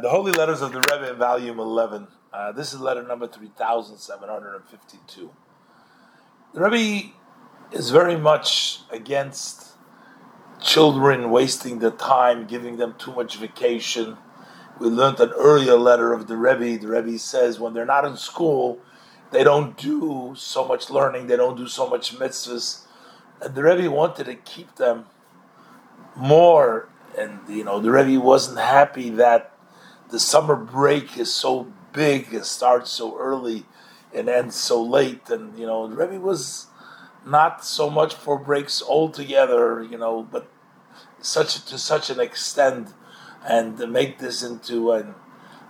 The Holy Letters of the Rebbe in volume 11. Uh, this is letter number 3752. The Rebbe is very much against children wasting their time, giving them too much vacation. We learned an earlier letter of the Rebbe. The Rebbe says when they're not in school, they don't do so much learning, they don't do so much mitzvahs. And the Rebbe wanted to keep them more. And, you know, the Rebbe wasn't happy that the summer break is so big, it starts so early and ends so late. And, you know, Rebbe was not so much for breaks altogether, you know, but such to such an extent and make this into an.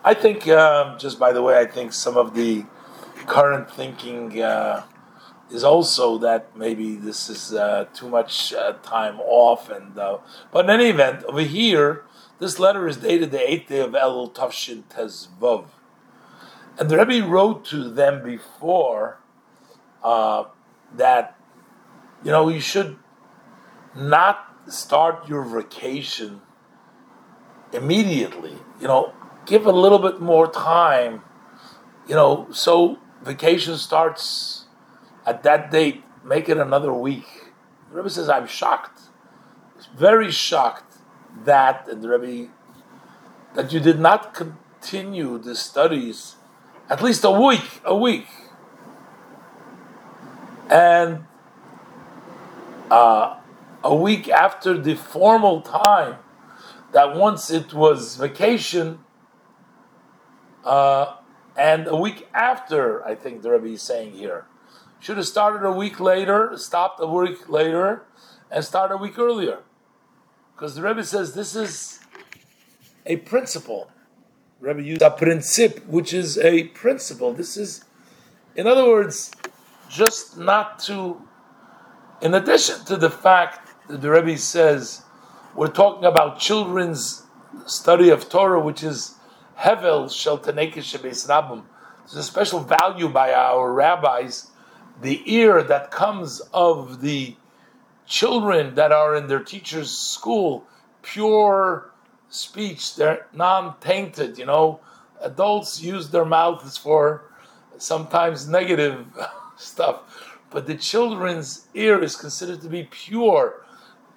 I think, um, just by the way, I think some of the current thinking uh, is also that maybe this is uh, too much uh, time off, and uh, but in any event, over here, this letter is dated the eighth day of Elul Tavshin Tezvov, and the Rebbe wrote to them before uh, that you know you should not start your vacation immediately. You know, give a little bit more time. You know, so vacation starts at that date. Make it another week. The Rebbe says, "I'm shocked, very shocked that and the Rebbe that you did not continue the studies at least a week, a week, and." Uh, a week after the formal time that once it was vacation, uh, and a week after, I think the Rebbe is saying here, should have started a week later, stopped a week later, and started a week earlier, because the Rebbe says this is a principle. The Rebbe used a princip, which is a principle. This is, in other words, just not to. In addition to the fact that the Rebbe says we're talking about children's study of Torah, which is Hevel Shel Rabim. There's a special value by our rabbis, the ear that comes of the children that are in their teacher's school, pure speech, they're non-tainted, you know. Adults use their mouths for sometimes negative stuff, but the children's ear is considered to be pure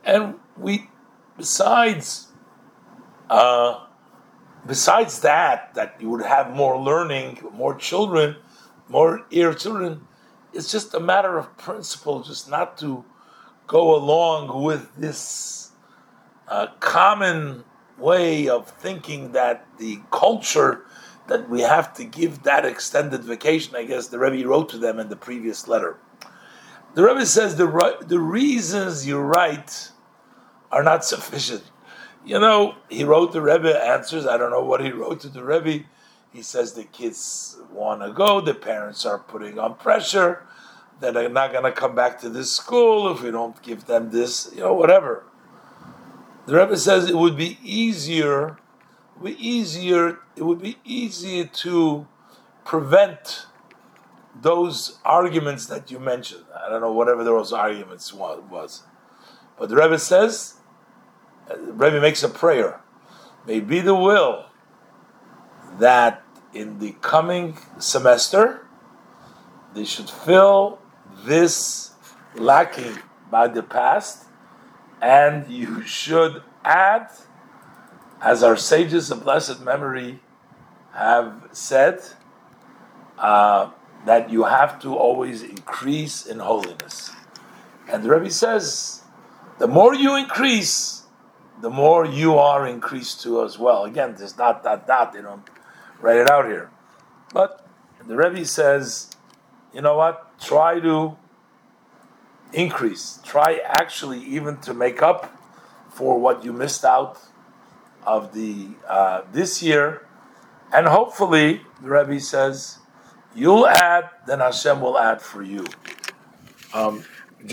and we, besides, uh, besides that, that you would have more learning, more children, more ear children, it's just a matter of principle, just not to go along with this uh, common way of thinking that the culture that we have to give that extended vacation. I guess the Rebbe wrote to them in the previous letter. The Rebbe says the the reasons you write are not sufficient. You know, he wrote the Rebbe answers. I don't know what he wrote to the Rebbe. He says the kids want to go, the parents are putting on pressure, that they're not going to come back to this school if we don't give them this, you know, whatever. The Rebbe says it would be easier, it would be easier, it would be easier to prevent those arguments that you mentioned. I don't know whatever those arguments was, but the Rebbe says uh, the Rebbe makes a prayer. May be the will that in the coming semester they should fill this lacking by the past, and you should add, as our sages of blessed memory have said, uh, that you have to always increase in holiness. And the Rebbe says, the more you increase, the more you are increased to as well. Again, there's dot, dot, dot, they don't write it out here. But the Rebbe says, you know what? Try to increase. Try actually even to make up for what you missed out of the uh, this year, and hopefully the Rebbe says you'll add, then Hashem will add for you. Um,